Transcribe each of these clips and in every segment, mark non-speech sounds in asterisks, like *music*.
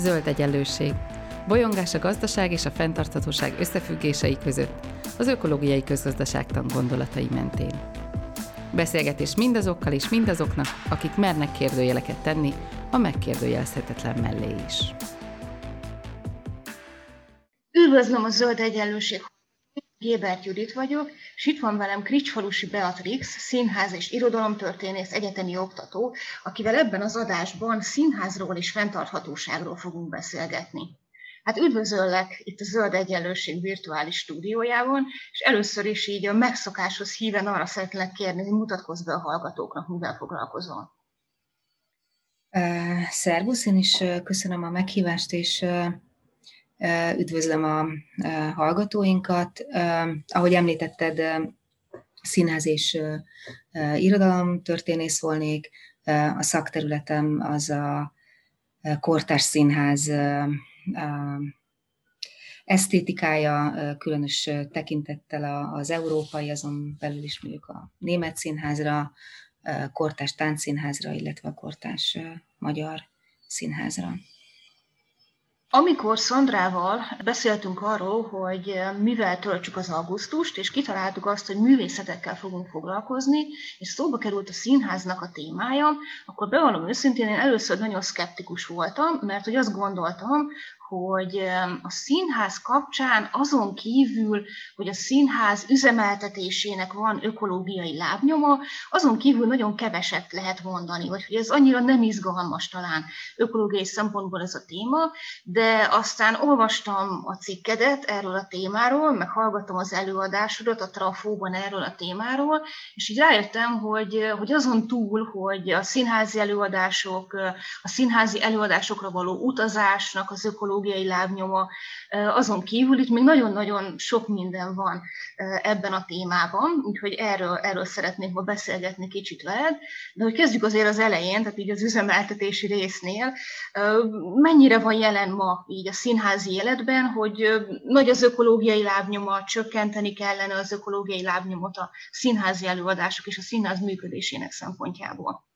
Zöld egyenlőség. Bolyongás a gazdaság és a fenntarthatóság összefüggései között, az ökológiai közgazdaságtan gondolatai mentén. Beszélgetés mindazokkal és mindazoknak, akik mernek kérdőjeleket tenni a megkérdőjelezhetetlen mellé is. Üdvözlöm a Zöld Egyenlőség Gébert Judit vagyok, és itt van velem Kricsfalusi Beatrix, színház és irodalomtörténész, egyetemi oktató, akivel ebben az adásban színházról és fenntarthatóságról fogunk beszélgetni. Hát üdvözöllek itt a Zöld Egyenlőség virtuális stúdiójában, és először is így a megszokáshoz híven arra szeretlek kérni, hogy mutatkozz be a hallgatóknak, mivel foglalkozol. Uh, szervusz, én is köszönöm a meghívást, és Üdvözlöm a hallgatóinkat. Ahogy említetted, színház és irodalom történész volnék. A szakterületem az a kortárs színház esztétikája, különös tekintettel az európai, azon belül is mondjuk a német színházra, kortárs táncszínházra, illetve a kortárs magyar színházra. Amikor Szandrával beszéltünk arról, hogy eh, mivel töltsük az augusztust, és kitaláltuk azt, hogy művészetekkel fogunk foglalkozni, és szóba került a színháznak a témája, akkor bevallom őszintén, én először nagyon szkeptikus voltam, mert hogy azt gondoltam, hogy a színház kapcsán azon kívül, hogy a színház üzemeltetésének van ökológiai lábnyoma, azon kívül nagyon keveset lehet mondani, vagy hogy ez annyira nem izgalmas talán ökológiai szempontból ez a téma, de aztán olvastam a cikkedet erről a témáról, meg hallgattam az előadásodat a Trafóban erről a témáról, és így rájöttem, hogy, hogy azon túl, hogy a színházi előadások, a színházi előadásokra való utazásnak az ökológiai pszichológiai lábnyoma, azon kívül itt még nagyon-nagyon sok minden van ebben a témában, úgyhogy erről, erről szeretnék ma beszélgetni kicsit veled, de hogy kezdjük azért az elején, tehát így az üzemeltetési résznél, mennyire van jelen ma így a színházi életben, hogy nagy az ökológiai lábnyoma, csökkenteni kellene az ökológiai lábnyomot a színházi előadások és a színház működésének szempontjából?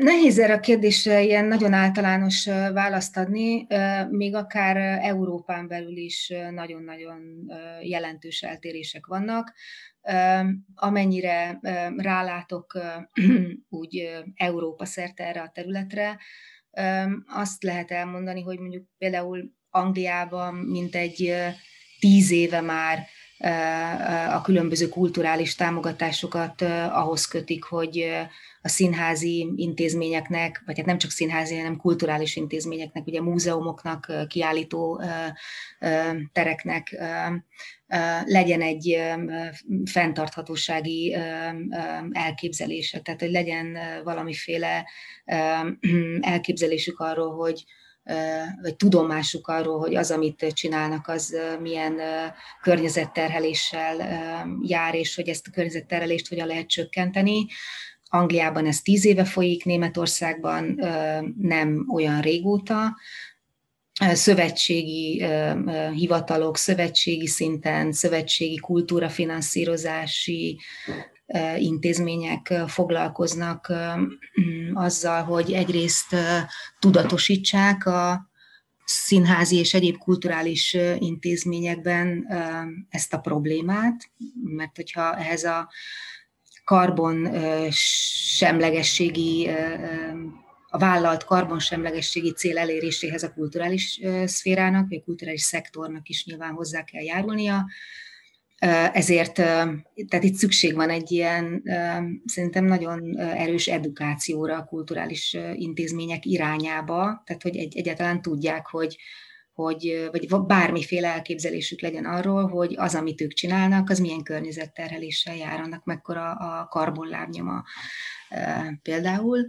Nehéz erre a kérdésre ilyen nagyon általános választ adni, még akár Európán belül is nagyon-nagyon jelentős eltérések vannak. Amennyire rálátok *clears throat* úgy Európa szerte erre a területre, azt lehet elmondani, hogy mondjuk például Angliában mint egy tíz éve már a különböző kulturális támogatásokat ahhoz kötik, hogy a színházi intézményeknek, vagy hát nem csak színházi, hanem kulturális intézményeknek, ugye múzeumoknak, kiállító tereknek legyen egy fenntarthatósági elképzelése, tehát hogy legyen valamiféle *clears throat* elképzelésük arról, hogy vagy tudomásuk arról, hogy az, amit csinálnak, az milyen környezetterheléssel jár, és hogy ezt a környezetterhelést hogyan lehet csökkenteni. Angliában ez tíz éve folyik, Németországban nem olyan régóta. Szövetségi hivatalok, szövetségi szinten, szövetségi kultúrafinanszírozási intézmények foglalkoznak azzal, hogy egyrészt tudatosítsák a színházi és egyéb kulturális intézményekben ezt a problémát, mert hogyha ehhez a karbon semlegességi, a vállalt karbonsemlegességi cél eléréséhez a kulturális szférának, vagy a kulturális szektornak is nyilván hozzá kell járulnia, ezért, tehát itt szükség van egy ilyen, szerintem nagyon erős edukációra a kulturális intézmények irányába, tehát hogy egy, egyáltalán tudják, hogy, hogy, vagy bármiféle elképzelésük legyen arról, hogy az, amit ők csinálnak, az milyen környezetterheléssel jár, annak mekkora a karbonlábnyoma például,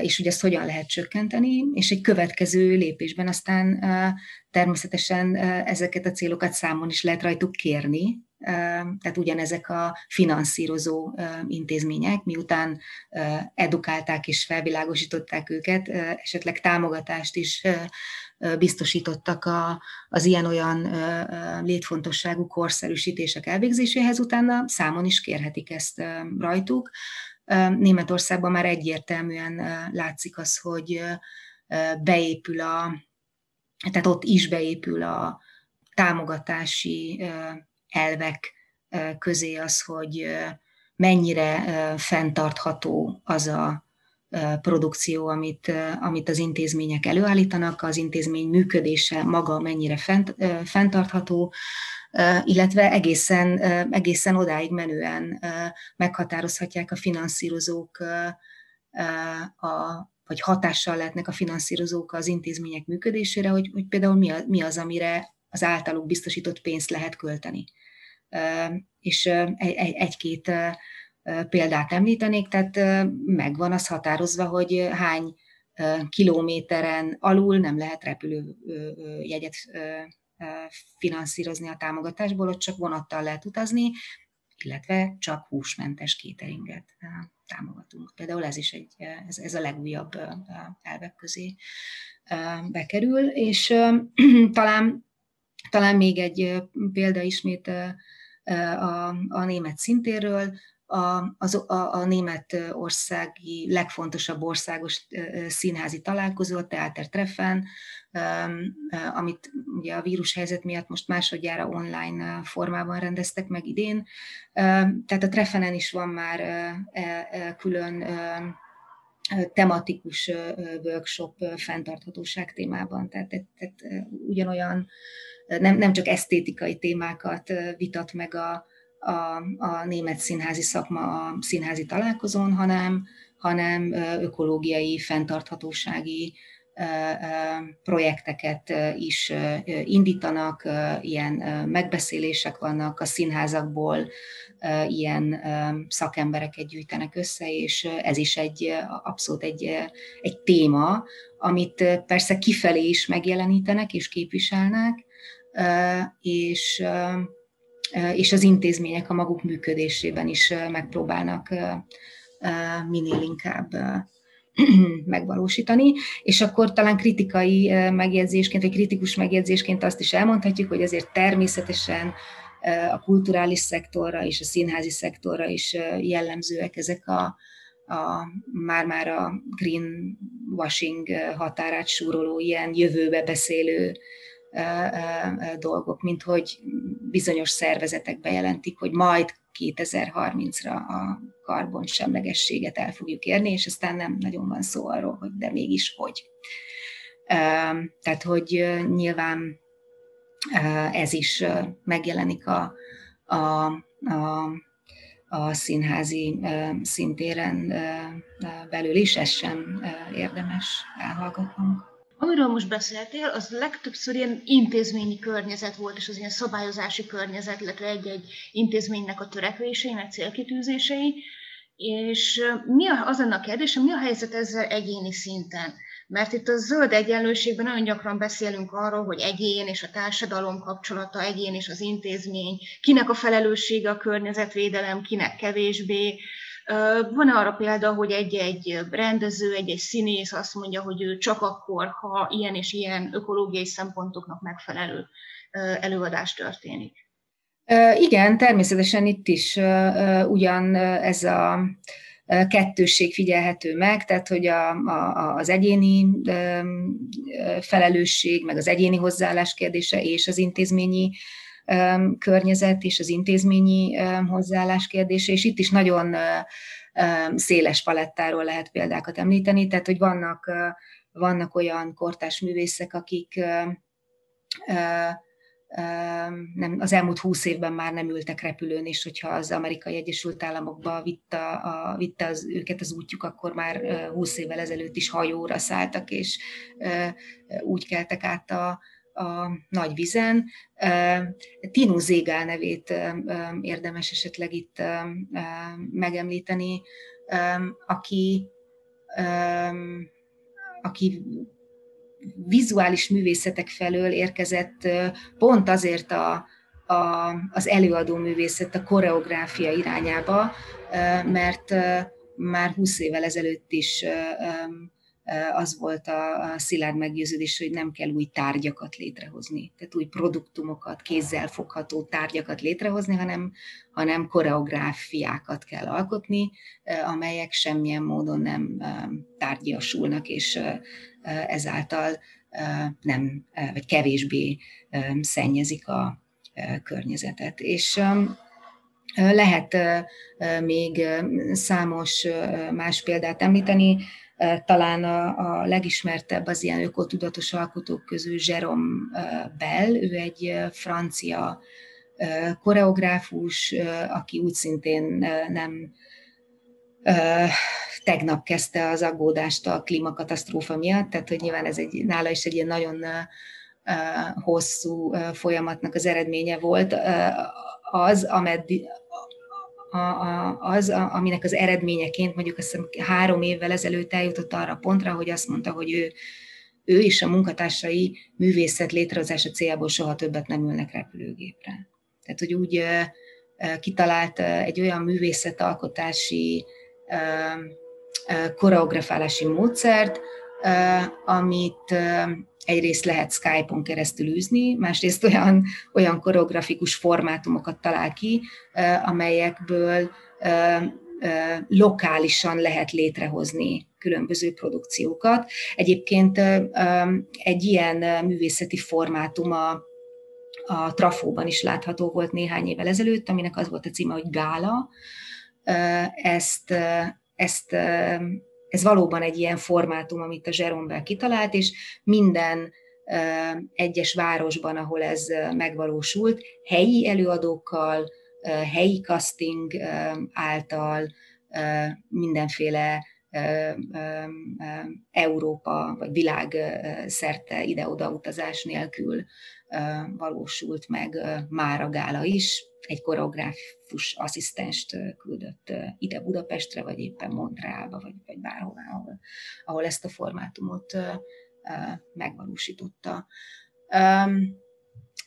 és hogy ezt hogyan lehet csökkenteni, és egy következő lépésben aztán természetesen ezeket a célokat számon is lehet rajtuk kérni, tehát ugyanezek a finanszírozó intézmények, miután edukálták és felvilágosították őket, esetleg támogatást is biztosítottak a, az ilyen-olyan létfontosságú korszerűsítések elvégzéséhez, utána számon is kérhetik ezt rajtuk. Németországban már egyértelműen látszik az, hogy beépül a, tehát ott is beépül a támogatási elvek közé az, hogy mennyire fenntartható az a produkció, amit, amit az intézmények előállítanak, az intézmény működése maga mennyire fent, fenntartható, illetve egészen, egészen odáig menően meghatározhatják a finanszírozók, a, vagy hatással lehetnek a finanszírozók az intézmények működésére, hogy, hogy például mi, a, mi az, amire az általuk biztosított pénzt lehet költeni. És egy-két példát említenék, tehát megvan az határozva, hogy hány kilométeren alul nem lehet repülőjegyet finanszírozni a támogatásból, ott csak vonattal lehet utazni, illetve csak húsmentes kéteringet támogatunk. Például ez is egy, ez, ez a legújabb elvek közé bekerül, és *clears throat* talán, talán még egy példa ismét a, a német szintéről, a, az, a, a német országi legfontosabb országos színházi találkozó, a Theater Treffen, amit ugye a vírushelyzet miatt most másodjára online formában rendeztek meg idén. Tehát a Treffenen is van már e, e, külön tematikus workshop fenntarthatóság témában, tehát, tehát ugyanolyan nem, nem csak esztétikai témákat vitat meg a, a, a német színházi szakma a színházi találkozón, hanem, hanem ökológiai, fenntarthatósági projekteket is indítanak, ilyen megbeszélések vannak a színházakból, ilyen szakembereket gyűjtenek össze, és ez is egy abszolút egy, egy téma, amit persze kifelé is megjelenítenek és képviselnek, és és az intézmények a maguk működésében is megpróbálnak minél inkább *clears throat* megvalósítani, és akkor talán kritikai megjegyzésként, vagy kritikus megjegyzésként azt is elmondhatjuk, hogy azért természetesen a kulturális szektorra és a színházi szektorra is jellemzőek ezek a, a már-már a greenwashing határát súroló, ilyen jövőbe beszélő dolgok, mint hogy bizonyos szervezetek bejelentik, hogy majd 2030-ra a karbon semlegességet el fogjuk érni, és aztán nem nagyon van szó arról, hogy de mégis hogy. Tehát, hogy nyilván ez is megjelenik a, a, a, a színházi szintéren belül is, ez sem érdemes elhallgatnunk. Amiről most beszéltél, az legtöbbször ilyen intézményi környezet volt, és az ilyen szabályozási környezet, illetve egy-egy intézménynek a törekvései, meg célkitűzései. És mi a, az lenne a kérdés, mi a helyzet ezzel egyéni szinten? Mert itt a zöld egyenlőségben nagyon gyakran beszélünk arról, hogy egyén és a társadalom kapcsolata, egyén és az intézmény, kinek a felelőssége a környezetvédelem, kinek kevésbé, van arra példa, hogy egy-egy rendező, egy-egy színész azt mondja, hogy ő csak akkor, ha ilyen és ilyen ökológiai szempontoknak megfelelő előadás történik. Igen, természetesen itt is ugyan ez a kettősség figyelhető meg, tehát hogy a, a, az egyéni felelősség, meg az egyéni hozzáállás kérdése és az intézményi környezet és az intézményi hozzáállás kérdése, és itt is nagyon széles palettáról lehet példákat említeni, tehát hogy vannak, vannak olyan kortás művészek, akik nem, az elmúlt húsz évben már nem ültek repülőn, és hogyha az amerikai Egyesült Államokba vitte, a, vitte az, őket az útjuk, akkor már húsz évvel ezelőtt is hajóra szálltak, és úgy keltek át a, a nagy vizen. Tinu Zégál nevét érdemes esetleg itt megemlíteni, aki, aki vizuális művészetek felől érkezett pont azért a, a, az előadó művészet, a koreográfia irányába, mert már 20 évvel ezelőtt is az volt a, a szilárd meggyőződés, hogy nem kell új tárgyakat létrehozni, tehát új produktumokat, kézzel fogható tárgyakat létrehozni, hanem, hanem koreográfiákat kell alkotni, amelyek semmilyen módon nem tárgyasulnak, és ezáltal nem, vagy kevésbé szennyezik a környezetet. És lehet még számos más példát említeni, talán a, a legismertebb az ilyen ökotudatos alkotók közül Jerome Bell, ő egy francia koreográfus, aki úgy szintén nem tegnap kezdte az aggódást a klímakatasztrófa miatt, tehát hogy nyilván ez egy, nála is egy ilyen nagyon hosszú folyamatnak az eredménye volt, az, ameddig, a, a, az, a, aminek az eredményeként mondjuk azt hiszem három évvel ezelőtt eljutott arra pontra, hogy azt mondta, hogy ő, ő és a munkatársai művészet létrehozása céljából soha többet nem ülnek repülőgépre. Tehát, hogy úgy kitalált egy olyan művészetalkotási, koreografálási módszert, amit egyrészt lehet Skype-on keresztül űzni, másrészt olyan, olyan koreografikus formátumokat talál ki, amelyekből lokálisan lehet létrehozni különböző produkciókat. Egyébként egy ilyen művészeti formátum a, a Trafóban is látható volt néhány évvel ezelőtt, aminek az volt a címe, hogy Gála. Ezt, ezt ez valóban egy ilyen formátum, amit a Zserombel kitalált, és minden egyes városban, ahol ez megvalósult, helyi előadókkal, helyi casting által, mindenféle Európa vagy világ szerte ide-oda utazás nélkül valósult meg már a gála is. Egy koreográfus asszisztenst küldött ide Budapestre, vagy éppen Montrealba, vagy, vagy bárhová, ahol, ahol ezt a formátumot megvalósította.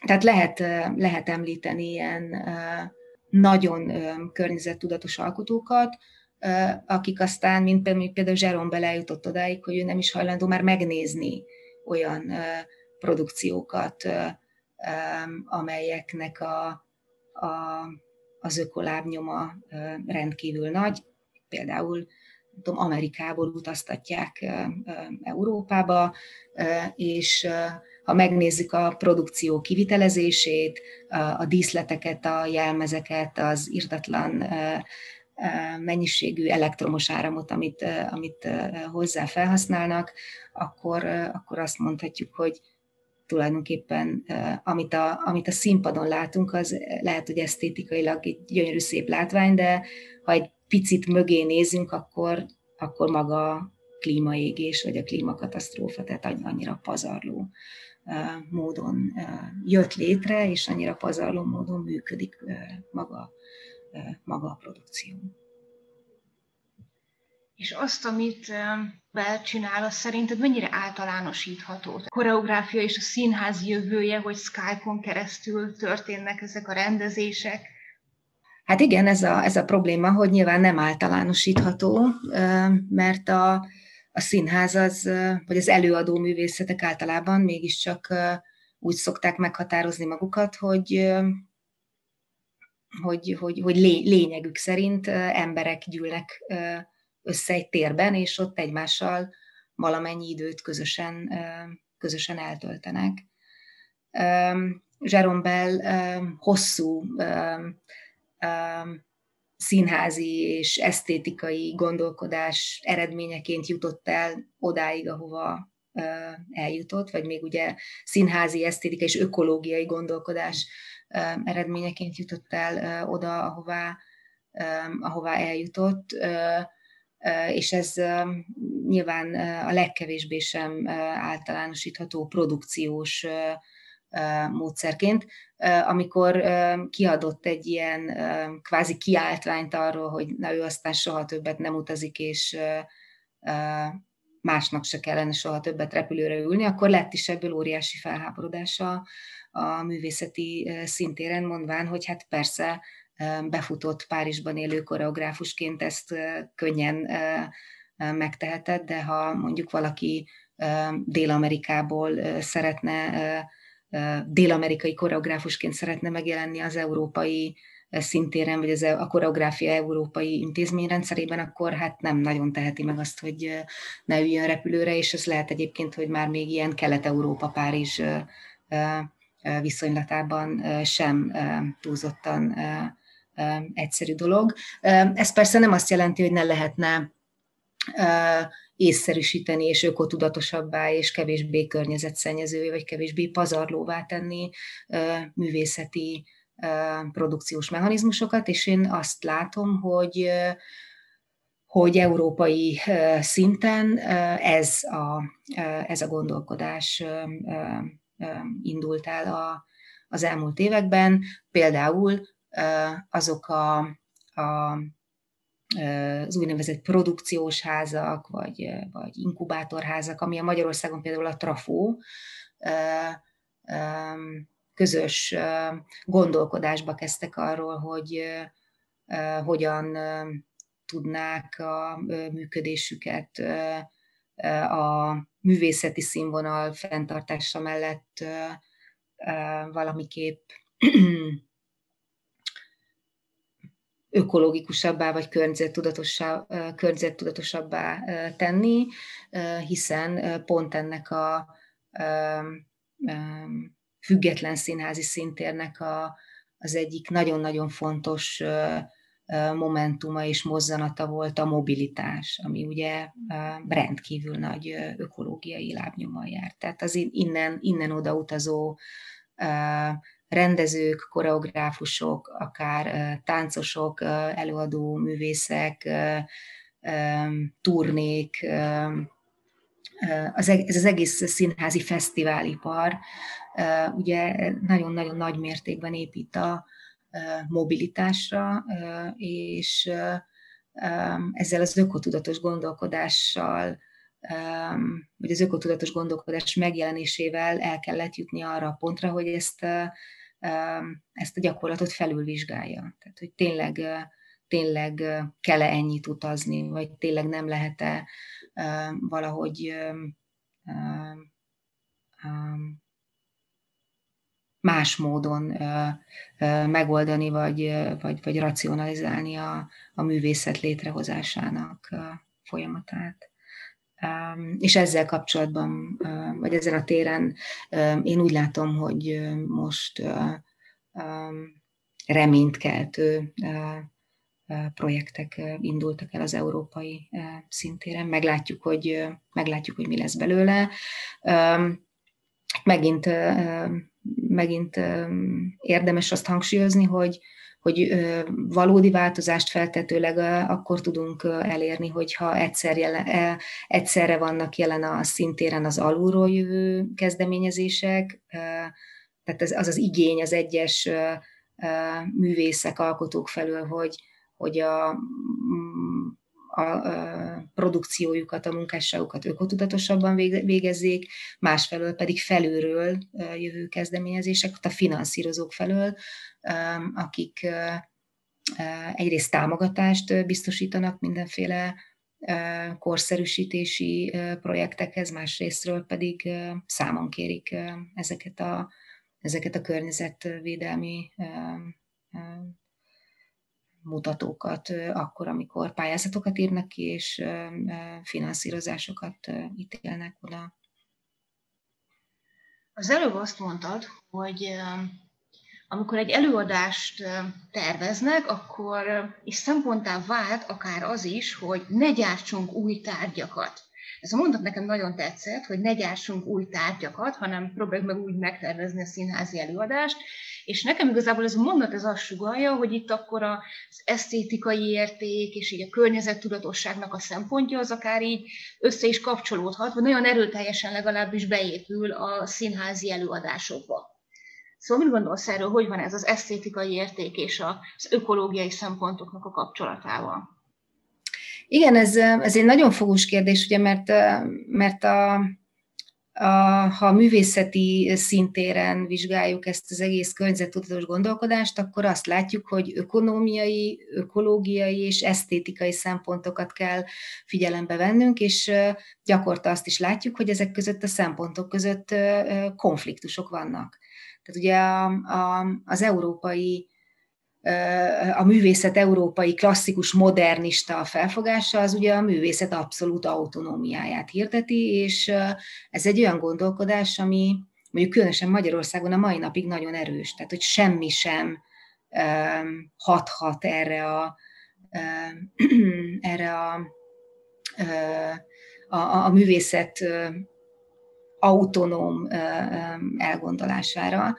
Tehát lehet, lehet említeni ilyen nagyon környezettudatos alkotókat, akik aztán, mint például Zseron belejutott odáig, hogy ő nem is hajlandó már megnézni olyan produkciókat, amelyeknek a, a, az ökolábnyoma rendkívül nagy. Például tudom, Amerikából utaztatják Európába, és ha megnézzük a produkció kivitelezését, a díszleteket, a jelmezeket, az irtatlan mennyiségű elektromos áramot, amit, amit hozzá felhasználnak, akkor, akkor azt mondhatjuk, hogy tulajdonképpen amit a, amit a színpadon látunk, az lehet, hogy esztétikailag egy gyönyörű szép látvány, de ha egy picit mögé nézünk, akkor, akkor maga a klímaégés vagy a klímakatasztrófa, tehát annyira pazarló módon jött létre, és annyira pazarló módon működik maga, maga a produkció. És azt, amit csinál, az szerinted mennyire általánosítható? A koreográfia és a színház jövője, hogy Skype-on keresztül történnek ezek a rendezések? Hát igen, ez a, ez a probléma, hogy nyilván nem általánosítható, mert a, a színház az, vagy az előadó művészetek általában mégiscsak úgy szokták meghatározni magukat, hogy hogy, hogy, hogy lényegük szerint emberek gyűlnek össze egy térben, és ott egymással valamennyi időt közösen, közösen eltöltenek. Jerome Bell hosszú színházi és esztétikai gondolkodás eredményeként jutott el odáig, ahova eljutott, vagy még ugye színházi, esztétikai és ökológiai gondolkodás eredményeként jutott el oda, ahová, ahová eljutott és ez nyilván a legkevésbé sem általánosítható produkciós módszerként, amikor kiadott egy ilyen kvázi kiáltványt arról, hogy na ő aztán soha többet nem utazik, és másnak se kellene soha többet repülőre ülni, akkor lett is ebből óriási felháborodása a művészeti szintéren, mondván, hogy hát persze befutott Párizsban élő koreográfusként ezt könnyen megtehetett, de ha mondjuk valaki Dél-Amerikából szeretne, dél-amerikai koreográfusként szeretne megjelenni az európai szintéren, vagy az, e, a koreográfia európai intézményrendszerében, akkor hát nem nagyon teheti meg azt, hogy ne üljön repülőre, és ez lehet egyébként, hogy már még ilyen Kelet-Európa, Párizs viszonylatában sem túlzottan egyszerű dolog. Ez persze nem azt jelenti, hogy ne lehetne észszerűsíteni és ökotudatosabbá és kevésbé környezetszennyezővé vagy kevésbé pazarlóvá tenni művészeti produkciós mechanizmusokat, és én azt látom, hogy hogy európai szinten ez a, ez a gondolkodás indult el a, az elmúlt években. Például azok a, a az úgynevezett produkciós házak, vagy, vagy inkubátorházak, ami a Magyarországon például a Trafó, közös gondolkodásba kezdtek arról, hogy hogyan tudnák a működésüket a művészeti színvonal fenntartása mellett valamiképp *clears throat* ökológikusabbá vagy környezettudatosabbá tenni, hiszen pont ennek a független színházi szintérnek a, az egyik nagyon-nagyon fontos momentuma és mozzanata volt a mobilitás, ami ugye rendkívül nagy ökológiai lábnyommal járt. Tehát az innen, innen oda utazó rendezők, koreográfusok, akár táncosok, előadó művészek, turnék, az, ez az egész színházi fesztiválipar ugye nagyon-nagyon nagy mértékben épít a mobilitásra, és ezzel az ökotudatos gondolkodással, vagy az ökotudatos gondolkodás megjelenésével el kellett jutni arra a pontra, hogy ezt, ezt a gyakorlatot felülvizsgálja. Tehát, hogy tényleg, tényleg kell-e ennyit utazni, vagy tényleg nem lehet-e valahogy más módon megoldani, vagy, vagy, vagy racionalizálni a, a művészet létrehozásának folyamatát. És ezzel kapcsolatban, vagy ezen a téren én úgy látom, hogy most reménykeltő projektek indultak el az európai szintéren. Meglátjuk, hogy, meglátjuk, hogy mi lesz belőle. Megint megint érdemes azt hangsúlyozni, hogy, hogy valódi változást feltetőleg akkor tudunk elérni, hogyha egyszer jelen, e, egyszerre vannak jelen a szintéren az alulról jövő kezdeményezések, tehát az az, az igény az egyes művészek, alkotók felől, hogy, hogy a a produkciójukat, a munkásságukat ökotudatosabban végezzék, másfelől pedig felülről jövő kezdeményezések, a finanszírozók felől, akik egyrészt támogatást biztosítanak mindenféle korszerűsítési projektekhez, másrésztről pedig számon kérik ezeket a, ezeket a környezetvédelmi mutatókat akkor, amikor pályázatokat írnak ki, és finanszírozásokat ítélnek oda. Az előbb azt mondtad, hogy amikor egy előadást terveznek, akkor is szemponttá vált akár az is, hogy ne gyártsunk új tárgyakat. Ez a mondat nekem nagyon tetszett, hogy ne gyártsunk új tárgyakat, hanem próbáljuk meg úgy megtervezni a színházi előadást, és nekem igazából ez a mondat ez azt sugalja, hogy itt akkor az esztétikai érték és így a környezettudatosságnak a szempontja az akár így össze is kapcsolódhat, vagy nagyon erőteljesen legalábbis beépül a színházi előadásokba. Szóval mit gondolsz erről, hogy van ez az esztétikai érték és az ökológiai szempontoknak a kapcsolatával? Igen, ez, ez egy nagyon fogós kérdés, ugye, mert, mert a, a, ha a művészeti szintéren vizsgáljuk ezt az egész környezettudatos gondolkodást, akkor azt látjuk, hogy ökonómiai, ökológiai és esztétikai szempontokat kell figyelembe vennünk, és gyakorta azt is látjuk, hogy ezek között a szempontok között konfliktusok vannak. Tehát ugye a, a, az európai a művészet európai klasszikus modernista felfogása az ugye a művészet abszolút autonómiáját hirdeti, és ez egy olyan gondolkodás, ami mondjuk különösen Magyarországon a mai napig nagyon erős, tehát hogy semmi sem hathat erre a, *clears throat* erre a, a, a művészet autonóm elgondolására.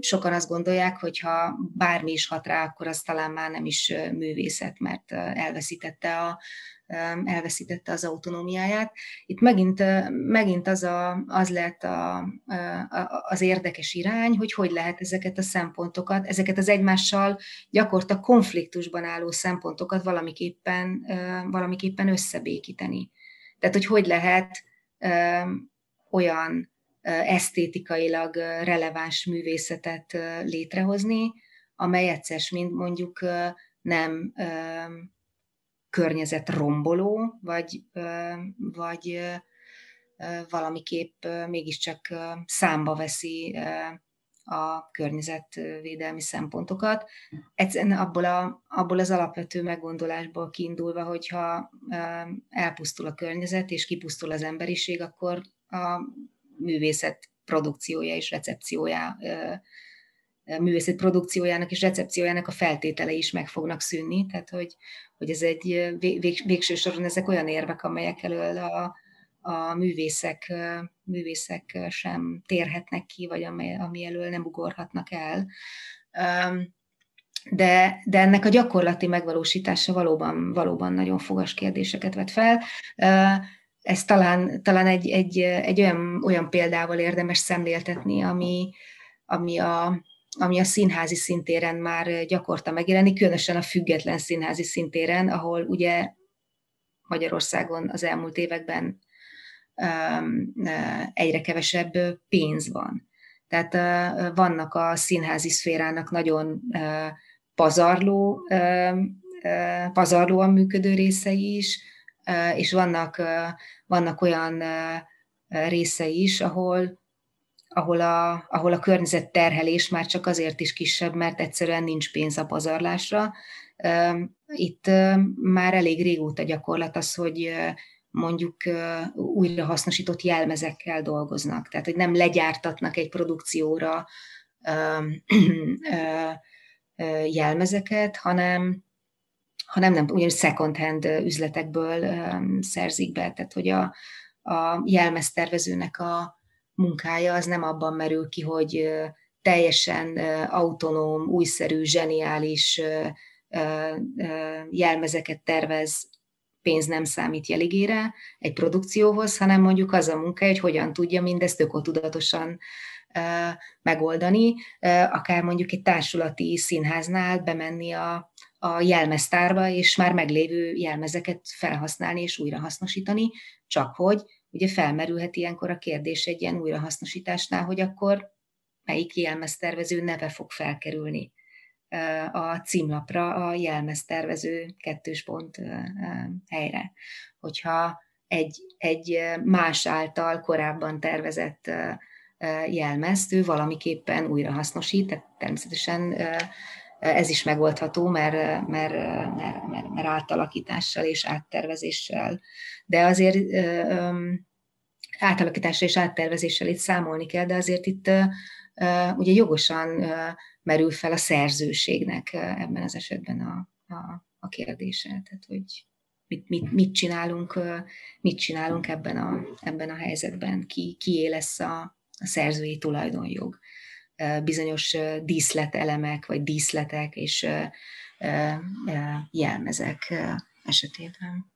Sokan azt gondolják, hogy ha bármi is hat rá, akkor az talán már nem is művészet, mert elveszítette a, elveszítette az autonómiáját. Itt megint, megint az, a, az lett a, a, az érdekes irány, hogy hogy lehet ezeket a szempontokat, ezeket az egymással gyakorta konfliktusban álló szempontokat valamiképpen, valamiképpen összebékíteni. Tehát, hogy hogy lehet olyan esztétikailag releváns művészetet létrehozni, amely egyszer mint mondjuk nem környezetromboló, vagy, vagy valamiképp mégiscsak számba veszi a környezetvédelmi szempontokat. Egyszerűen abból, a, abból az alapvető meggondolásból kiindulva, hogyha elpusztul a környezet és kipusztul az emberiség, akkor a művészet produkciója és recepciója művészet produkciójának és recepciójának a feltételei is meg fognak szűnni, tehát hogy, hogy ez egy vég, végső soron ezek olyan érvek, amelyek elől a, a művészek, művészek sem térhetnek ki, vagy ami, ami elől nem ugorhatnak el. De, de ennek a gyakorlati megvalósítása valóban, valóban nagyon fogas kérdéseket vet fel. Ez talán, talán egy, egy, egy olyan, olyan példával érdemes szemléltetni, ami, ami a, ami a színházi szintéren már gyakorta megjelenik, különösen a független színházi szintéren, ahol ugye Magyarországon az elmúlt években egyre kevesebb pénz van. Tehát vannak a színházi szférának nagyon pazarló, pazarlóan működő részei is, és vannak, vannak olyan részei is, ahol ahol a, ahol a környezetterhelés már csak azért is kisebb, mert egyszerűen nincs pénz a pazarlásra. Itt már elég régóta gyakorlat az, hogy mondjuk újra hasznosított jelmezekkel dolgoznak. Tehát, hogy nem legyártatnak egy produkcióra jelmezeket, hanem, hanem nem, ugyanis second hand üzletekből szerzik be. Tehát, hogy a, a jelmeztervezőnek a, munkája az nem abban merül ki, hogy teljesen autonóm, újszerű, zseniális jelmezeket tervez, pénz nem számít jeligére egy produkcióhoz, hanem mondjuk az a munka, hogy hogyan tudja mindezt ökotudatosan megoldani, akár mondjuk egy társulati színháznál bemenni a, a jelmeztárba, és már meglévő jelmezeket felhasználni és újrahasznosítani, csak hogy ugye felmerülhet ilyenkor a kérdés egy ilyen újrahasznosításnál, hogy akkor melyik jelmeztervező neve fog felkerülni a címlapra a jelmeztervező kettős pont helyre. Hogyha egy, egy más által korábban tervezett jelmezt ő valamiképpen újrahasznosít, tehát természetesen ez is megoldható, mert, mert, mert, mert, mert átalakítással és áttervezéssel. De azért átalakítással és áttervezéssel itt számolni kell, de azért itt ugye jogosan merül fel a szerzőségnek ebben az esetben a, a, a kérdése. Tehát, hogy mit, mit, mit, csinálunk, mit csinálunk ebben a, ebben a helyzetben, ki, kié lesz a, a szerzői tulajdonjog bizonyos díszletelemek, vagy díszletek és jelmezek esetében.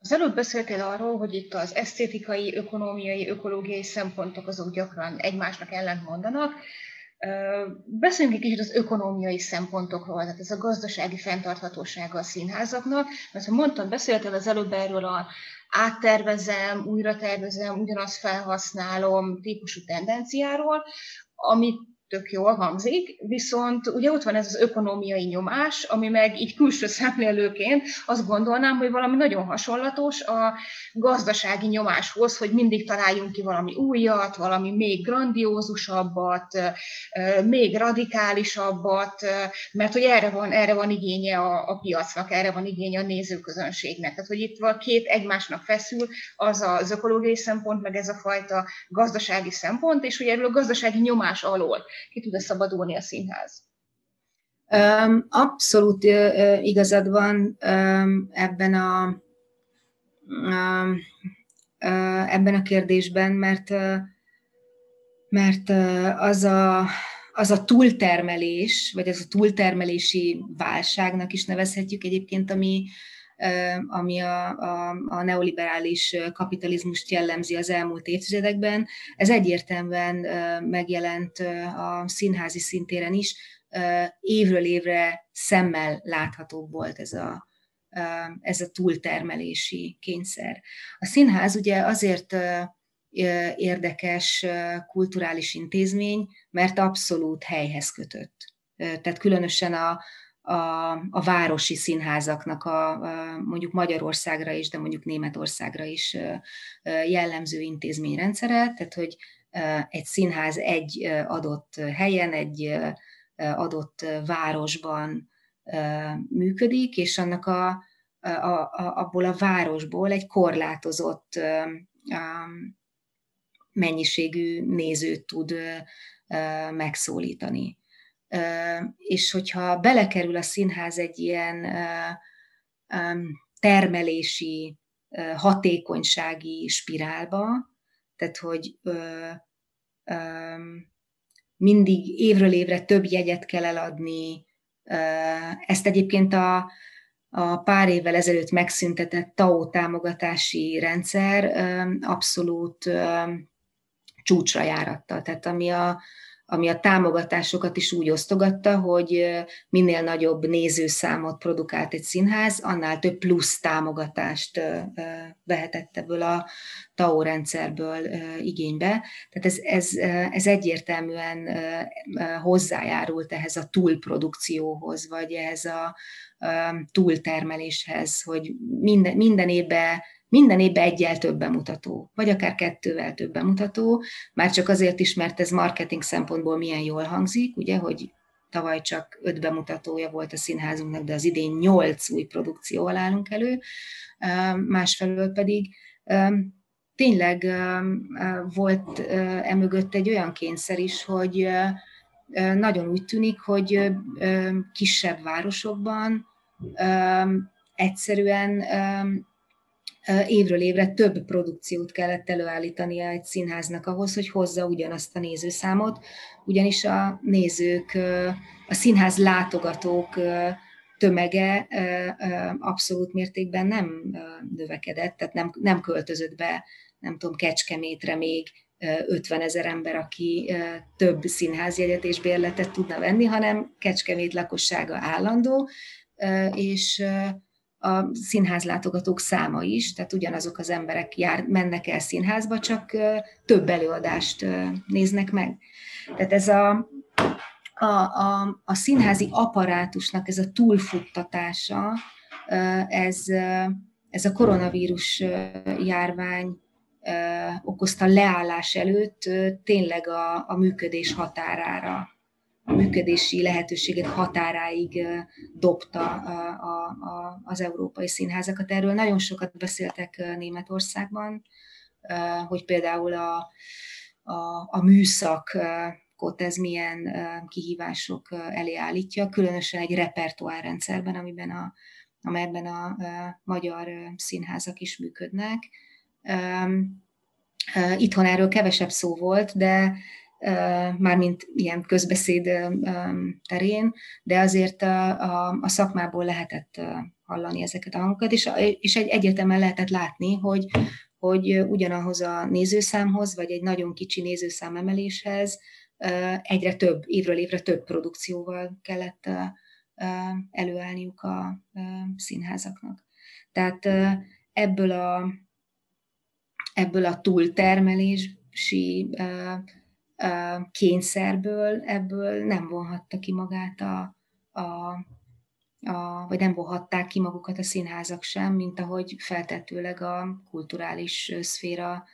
Az előbb beszéltél arról, hogy itt az esztétikai, ökonomiai, ökológiai szempontok azok gyakran egymásnak ellent mondanak. Beszéljünk egy kicsit az ökonomiai szempontokról, tehát ez a gazdasági fenntarthatósága a színházaknak, mert ha mondtam, beszéltél az előbb erről a áttervezem, újra tervezem, ugyanazt felhasználom típusú tendenciáról, amit tök jól hangzik, viszont ugye ott van ez az ökonomiai nyomás, ami meg így külső szemlélőként azt gondolnám, hogy valami nagyon hasonlatos a gazdasági nyomáshoz, hogy mindig találjunk ki valami újat, valami még grandiózusabbat, még radikálisabbat, mert hogy erre van, erre van igénye a, a piacnak, erre van igénye a nézőközönségnek. Tehát, hogy itt van két egymásnak feszül, az az ökológiai szempont, meg ez a fajta gazdasági szempont, és hogy erről a gazdasági nyomás alól ki tud-e szabadulni a színház? Abszolút igazad van ebben a, ebben a kérdésben, mert, mert az a, az a túltermelés, vagy az a túltermelési válságnak is nevezhetjük egyébként, ami, ami a, a, a neoliberális kapitalizmust jellemzi az elmúlt évtizedekben. Ez egyértelműen megjelent a színházi szintéren is, évről évre szemmel láthatóbb volt ez a, ez a túltermelési kényszer. A színház ugye azért érdekes kulturális intézmény, mert abszolút helyhez kötött. Tehát különösen a, a, a városi színházaknak a, a mondjuk Magyarországra is, de mondjuk Németországra is jellemző intézményrendszere, tehát hogy egy színház egy adott helyen, egy adott városban működik, és annak a, a, a, abból a városból egy korlátozott mennyiségű nézőt tud megszólítani és hogyha belekerül a színház egy ilyen termelési, hatékonysági spirálba, tehát hogy mindig évről évre több jegyet kell eladni, ezt egyébként a, a pár évvel ezelőtt megszüntetett TAO támogatási rendszer abszolút csúcsra járatta. Tehát ami a, ami a támogatásokat is úgy osztogatta, hogy minél nagyobb nézőszámot produkált egy színház, annál több plusz támogatást vehetett ebből a TAO rendszerből igénybe. Tehát ez, ez, ez egyértelműen hozzájárult ehhez a túlprodukcióhoz, vagy ehhez a túltermeléshez, hogy minden, minden évben minden évben egyel több bemutató, vagy akár kettővel több bemutató, már csak azért is, mert ez marketing szempontból milyen jól hangzik, ugye, hogy tavaly csak öt bemutatója volt a színházunknak, de az idén nyolc új produkcióval állunk elő, másfelől pedig tényleg volt emögött egy olyan kényszer is, hogy nagyon úgy tűnik, hogy kisebb városokban egyszerűen évről évre több produkciót kellett előállítania egy színháznak ahhoz, hogy hozza ugyanazt a nézőszámot, ugyanis a nézők, a színház látogatók tömege abszolút mértékben nem növekedett, tehát nem, nem költözött be, nem tudom, Kecskemétre még 50 ezer ember, aki több színházjegyet és bérletet tudna venni, hanem Kecskemét lakossága állandó, és a színházlátogatók száma is, tehát ugyanazok az emberek jár, mennek el színházba, csak több előadást néznek meg. Tehát ez a, a, a, a színházi apparátusnak ez a túlfuttatása, ez, ez a koronavírus járvány okozta leállás előtt tényleg a, a működés határára működési lehetőségek határáig dobta a, a, az európai színházakat. Erről nagyon sokat beszéltek Németországban, hogy például a, a, a műszakot ez milyen kihívások elé állítja, különösen egy repertoárrendszerben, amiben a, amelyben a magyar színházak is működnek. Itthon erről kevesebb szó volt, de mármint ilyen közbeszéd terén, de azért a, a, a szakmából lehetett hallani ezeket a hangokat, és, és egy egyetemen lehetett látni, hogy, hogy ugyanahoz a nézőszámhoz, vagy egy nagyon kicsi nézőszám emeléshez egyre több, évről évre több produkcióval kellett előállniuk a színházaknak. Tehát ebből a, ebből a túltermelési kényszerből ebből nem vonhatta ki magát a, a, a, vagy nem vonhatták ki magukat a színházak sem, mint ahogy feltetőleg a kulturális szféra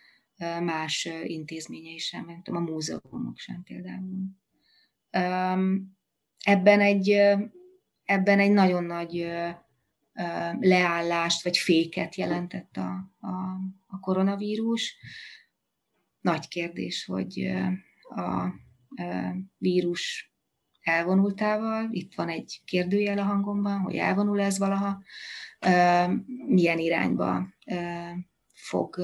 más intézményei sem, mint a múzeumok sem például. Ebben egy, ebben egy nagyon nagy leállást vagy féket jelentett a, a, a koronavírus. Nagy kérdés, hogy a vírus elvonultával, itt van egy kérdőjel a hangomban, hogy elvonul ez valaha, milyen irányba fog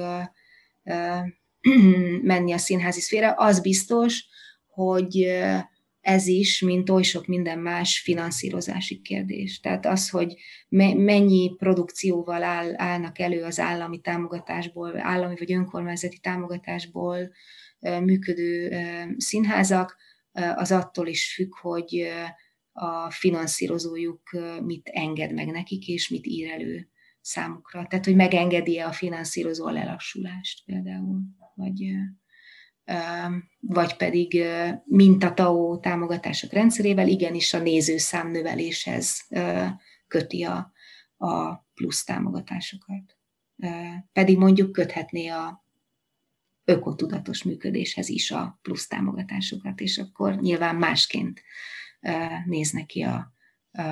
*clears throat* menni a színházi szféra. Az biztos, hogy ez is, mint oly sok minden más finanszírozási kérdés. Tehát az, hogy mennyi produkcióval áll, állnak elő az állami támogatásból, állami vagy önkormányzati támogatásból működő színházak, az attól is függ, hogy a finanszírozójuk mit enged meg nekik, és mit ír elő számukra. Tehát, hogy megengedi-e a finanszírozó a lelassulást például, vagy, vagy pedig mint a TAO támogatások rendszerével, igenis a nézőszám növeléshez köti a, a plusz támogatásokat. Pedig mondjuk köthetné a ökotudatos működéshez is a plusz támogatásokat, és akkor nyilván másként néznek ki a, a,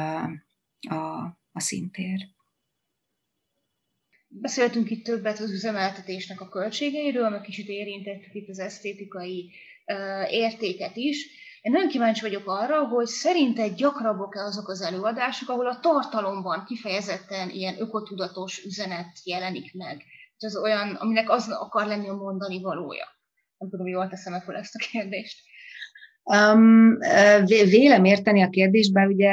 a, a szintér. Beszéltünk itt többet az üzemeltetésnek a költségeiről, meg kicsit érintettük itt az esztétikai értéket is. Én nagyon kíváncsi vagyok arra, hogy szerinted gyakrabbak-e azok az előadások, ahol a tartalomban kifejezetten ilyen ökotudatos üzenet jelenik meg az olyan, aminek az akar lenni a mondani valója. Nem tudom, jól teszem fel ezt a kérdést. Um, vélem érteni a kérdést, bár ugye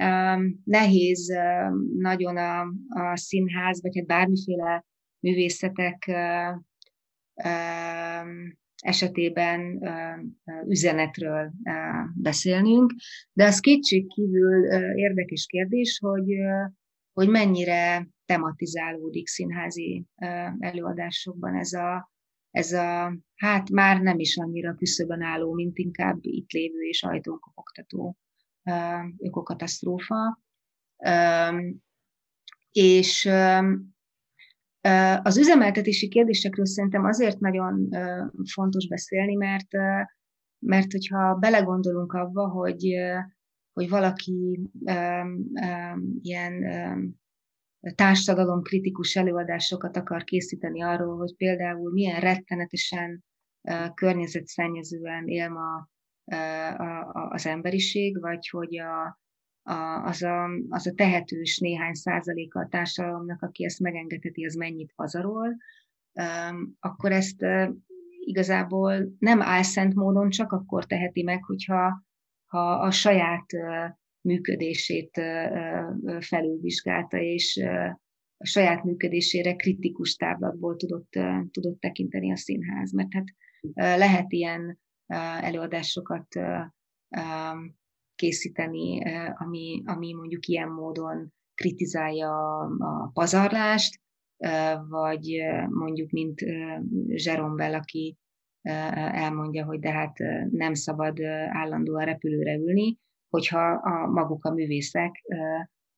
um, nehéz um, nagyon a, a színház, vagy hát bármiféle művészetek uh, um, esetében uh, üzenetről uh, beszélnünk, de az kétség kívül uh, érdekes kérdés, hogy, uh, hogy mennyire tematizálódik színházi előadásokban ez a, ez a, hát már nem is annyira küszöbön álló, mint inkább itt lévő és ajtón kopogtató ökokatasztrófa. És az üzemeltetési kérdésekről szerintem azért nagyon fontos beszélni, mert, mert hogyha belegondolunk abba, hogy, hogy valaki ilyen társadalom kritikus előadásokat akar készíteni arról, hogy például milyen rettenetesen környezetszennyezően él ma az emberiség, vagy hogy a, a, az, a, az a tehetős néhány százaléka a társadalomnak, aki ezt megengedheti, az mennyit pazarol, akkor ezt igazából nem álszent módon csak akkor teheti meg, hogyha ha a saját működését felülvizsgálta, és a saját működésére kritikus táblatból tudott, tudott tekinteni a színház. Mert hát lehet ilyen előadásokat készíteni, ami, ami mondjuk ilyen módon kritizálja a pazarlást, vagy mondjuk, mint Jerome Bell, aki elmondja, hogy de hát nem szabad állandóan repülőre ülni, hogyha a maguk a művészek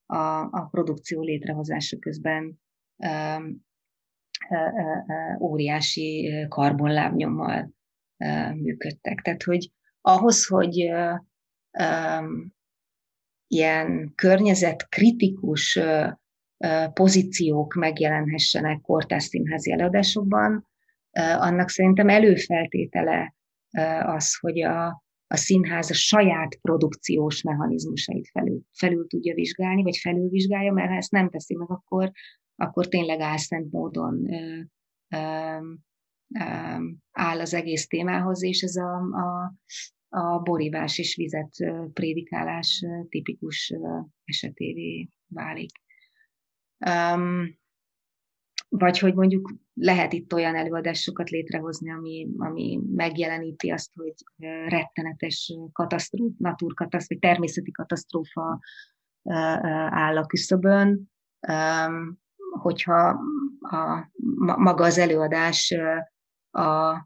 a, a produkció létrehozása közben óriási karbonlábnyommal működtek. Tehát, hogy ahhoz, hogy ilyen környezetkritikus pozíciók megjelenhessenek kortárs színházi előadásokban, annak szerintem előfeltétele az, hogy a, a színház a saját produkciós mechanizmusait felül, felül tudja vizsgálni, vagy felülvizsgálja, mert ha ezt nem teszi meg, akkor, akkor tényleg álszent módon ö, ö, ö, áll az egész témához, és ez a, a, a borívás és vizet prédikálás tipikus esetévé válik. Um, vagy hogy mondjuk lehet itt olyan előadásokat létrehozni, ami, ami megjeleníti azt, hogy rettenetes katasztrófa, naturkatasztrófa, vagy természeti katasztrófa áll a küszöbön, hogyha a, maga az előadás a,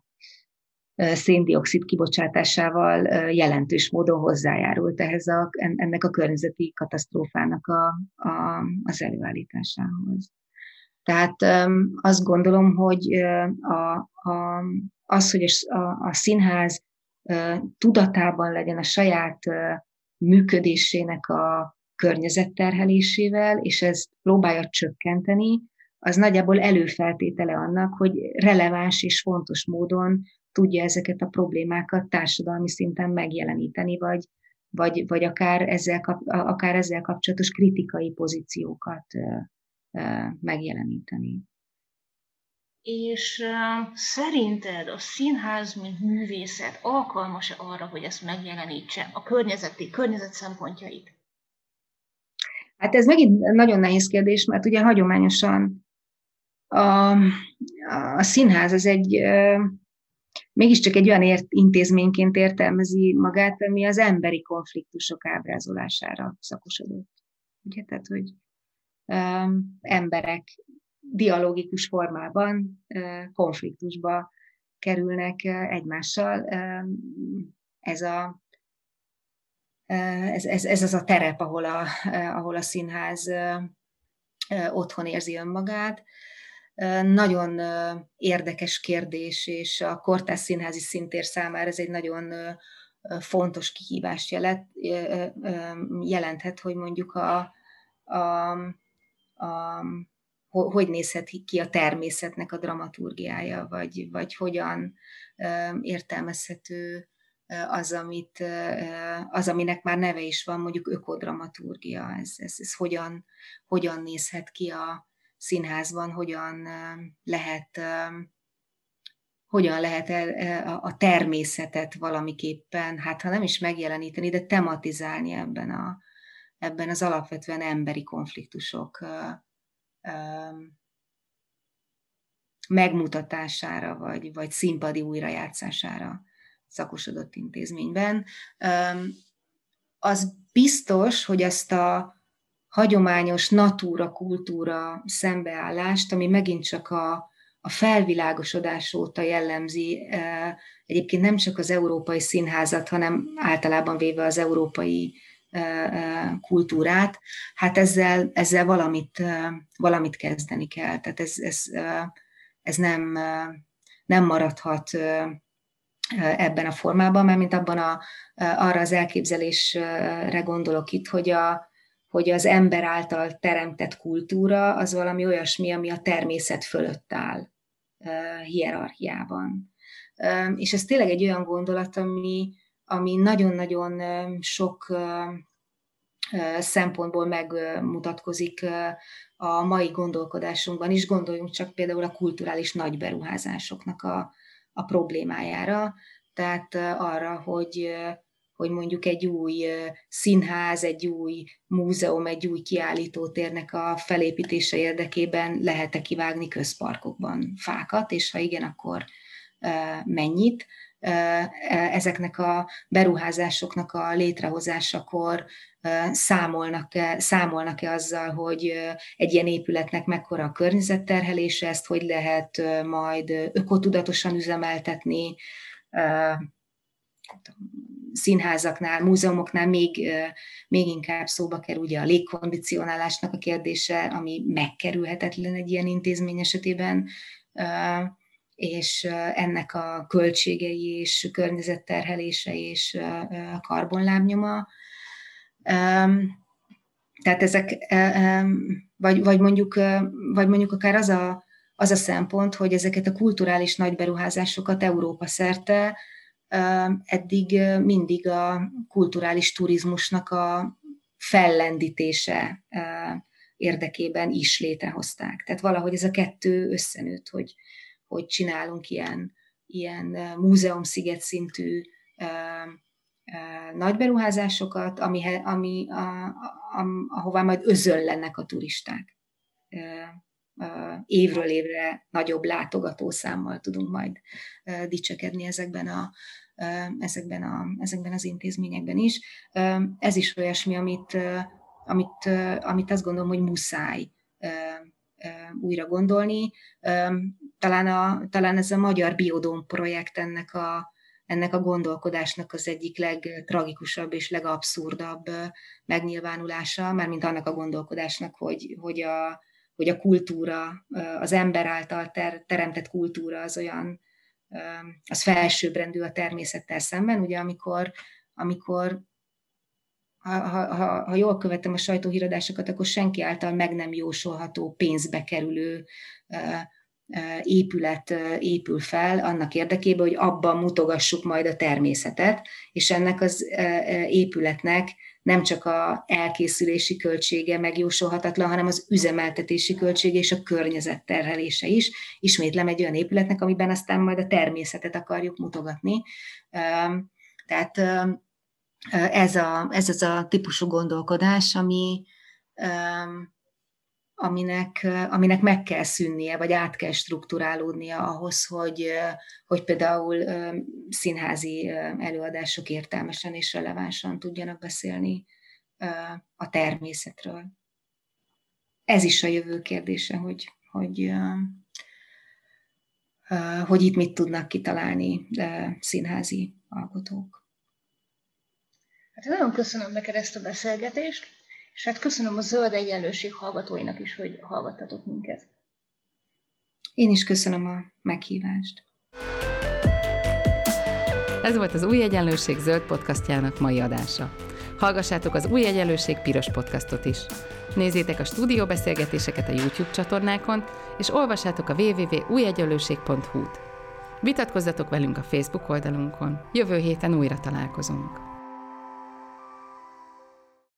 széndiokszid kibocsátásával jelentős módon hozzájárult ehhez a, ennek a környezeti katasztrófának a, a, az előállításához. Tehát azt gondolom, hogy a, a, az, hogy a, a színház tudatában legyen a saját működésének a környezetterhelésével, és ezt próbálja csökkenteni, az nagyjából előfeltétele annak, hogy releváns és fontos módon tudja ezeket a problémákat társadalmi szinten megjeleníteni, vagy, vagy, vagy akár, ezzel, akár ezzel kapcsolatos kritikai pozíciókat megjeleníteni. És szerinted a színház, mint művészet alkalmas-e arra, hogy ezt megjelenítse, a környezeti, környezet szempontjait? Hát ez megint nagyon nehéz kérdés, mert ugye hagyományosan a, a színház az egy, mégiscsak egy olyan ért, intézményként értelmezi magát, ami az emberi konfliktusok ábrázolására szakosodott. Ugye, tehát, hogy emberek dialógikus formában konfliktusba kerülnek egymással. Ez a ez, ez, ez az a terep, ahol a, ahol a színház otthon érzi önmagát. Nagyon érdekes kérdés, és a kortás színházi szintér számára ez egy nagyon fontos kihívást jelent, jelenthet, hogy mondjuk a, a, a hogy nézhet ki a természetnek a dramaturgiája, vagy, vagy hogyan értelmezhető az, amit, az, aminek már neve is van, mondjuk ökodramaturgia, ez, ez, ez hogyan, hogyan nézhet ki a, színházban hogyan lehet hogyan lehet a természetet valamiképpen, hát ha nem is megjeleníteni, de tematizálni ebben, a, ebben az alapvetően emberi konfliktusok megmutatására, vagy, vagy színpadi újrajátszására szakosodott intézményben. Az biztos, hogy ezt a hagyományos natúra-kultúra szembeállást, ami megint csak a, a felvilágosodás óta jellemzi egyébként nem csak az európai színházat, hanem általában véve az európai kultúrát, hát ezzel, ezzel valamit, valamit kezdeni kell. Tehát ez, ez, ez nem, nem maradhat ebben a formában, mert mint abban a, arra az elképzelésre gondolok itt, hogy a, hogy az ember által teremtett kultúra az valami olyasmi, ami a természet fölött áll hierarchiában. És ez tényleg egy olyan gondolat, ami, ami nagyon-nagyon sok szempontból megmutatkozik a mai gondolkodásunkban is. Gondoljunk csak például a kulturális nagyberuházásoknak a, a problémájára, tehát arra, hogy hogy mondjuk egy új színház, egy új múzeum, egy új kiállítótérnek a felépítése érdekében lehet-e kivágni közparkokban fákat, és ha igen, akkor mennyit. E, ezeknek a beruházásoknak a létrehozásakor számolnak-e, számolnak-e azzal, hogy egy ilyen épületnek mekkora a környezetterhelése, ezt hogy lehet majd ökotudatosan üzemeltetni, színházaknál, múzeumoknál még, még inkább szóba kerül ugye a légkondicionálásnak a kérdése, ami megkerülhetetlen egy ilyen intézmény esetében, és ennek a költségei és környezetterhelése és karbonlábnyoma. Tehát ezek, vagy, vagy, mondjuk, vagy mondjuk akár az a, az a szempont, hogy ezeket a kulturális nagyberuházásokat Európa szerte eddig mindig a kulturális turizmusnak a fellendítése érdekében is létrehozták. Tehát valahogy ez a kettő összenőtt, hogy, hogy csinálunk ilyen, ilyen múzeumsziget szintű nagy beruházásokat, ami, ami, a, a, ahová majd özönlenek a turisták. Évről évre nagyobb látogatószámmal tudunk majd dicsekedni ezekben a, ezekben, a, ezekben az intézményekben is. Ez is olyasmi, amit, amit, amit azt gondolom, hogy muszáj újra gondolni. Talán, a, talán ez a Magyar Biodóm projekt ennek a, ennek a gondolkodásnak az egyik legtragikusabb és legabszurdabb megnyilvánulása, mármint annak a gondolkodásnak, hogy, hogy, a, hogy a kultúra, az ember által ter, teremtett kultúra az olyan, az felsőbbrendű a természettel szemben, ugye amikor, amikor ha, ha, ha, ha jól követem a sajtóhíradásokat, akkor senki által meg nem jósolható pénzbe kerülő épület épül fel annak érdekében, hogy abban mutogassuk majd a természetet, és ennek az épületnek nem csak a elkészülési költsége megjósolhatatlan, hanem az üzemeltetési költsége és a környezet terhelése is. Ismétlem egy olyan épületnek, amiben aztán majd a természetet akarjuk mutogatni. Tehát ez, a, ez az a típusú gondolkodás, ami, aminek, aminek meg kell szűnnie, vagy át kell strukturálódnia ahhoz, hogy, hogy például színházi előadások értelmesen és relevánsan tudjanak beszélni a természetről. Ez is a jövő kérdése, hogy, hogy, hogy itt mit tudnak kitalálni színházi alkotók. Hát nagyon köszönöm neked ezt a beszélgetést. És hát köszönöm a Zöld Egyenlőség hallgatóinak is, hogy hallgattatok minket. Én is köszönöm a meghívást. Ez volt az Új Egyenlőség zöld podcastjának mai adása. Hallgassátok az Új Egyenlőség piros podcastot is. Nézzétek a stúdióbeszélgetéseket a YouTube csatornákon, és olvassátok a www.újegyenlőség.hu-t. Vitatkozzatok velünk a Facebook oldalunkon. Jövő héten újra találkozunk.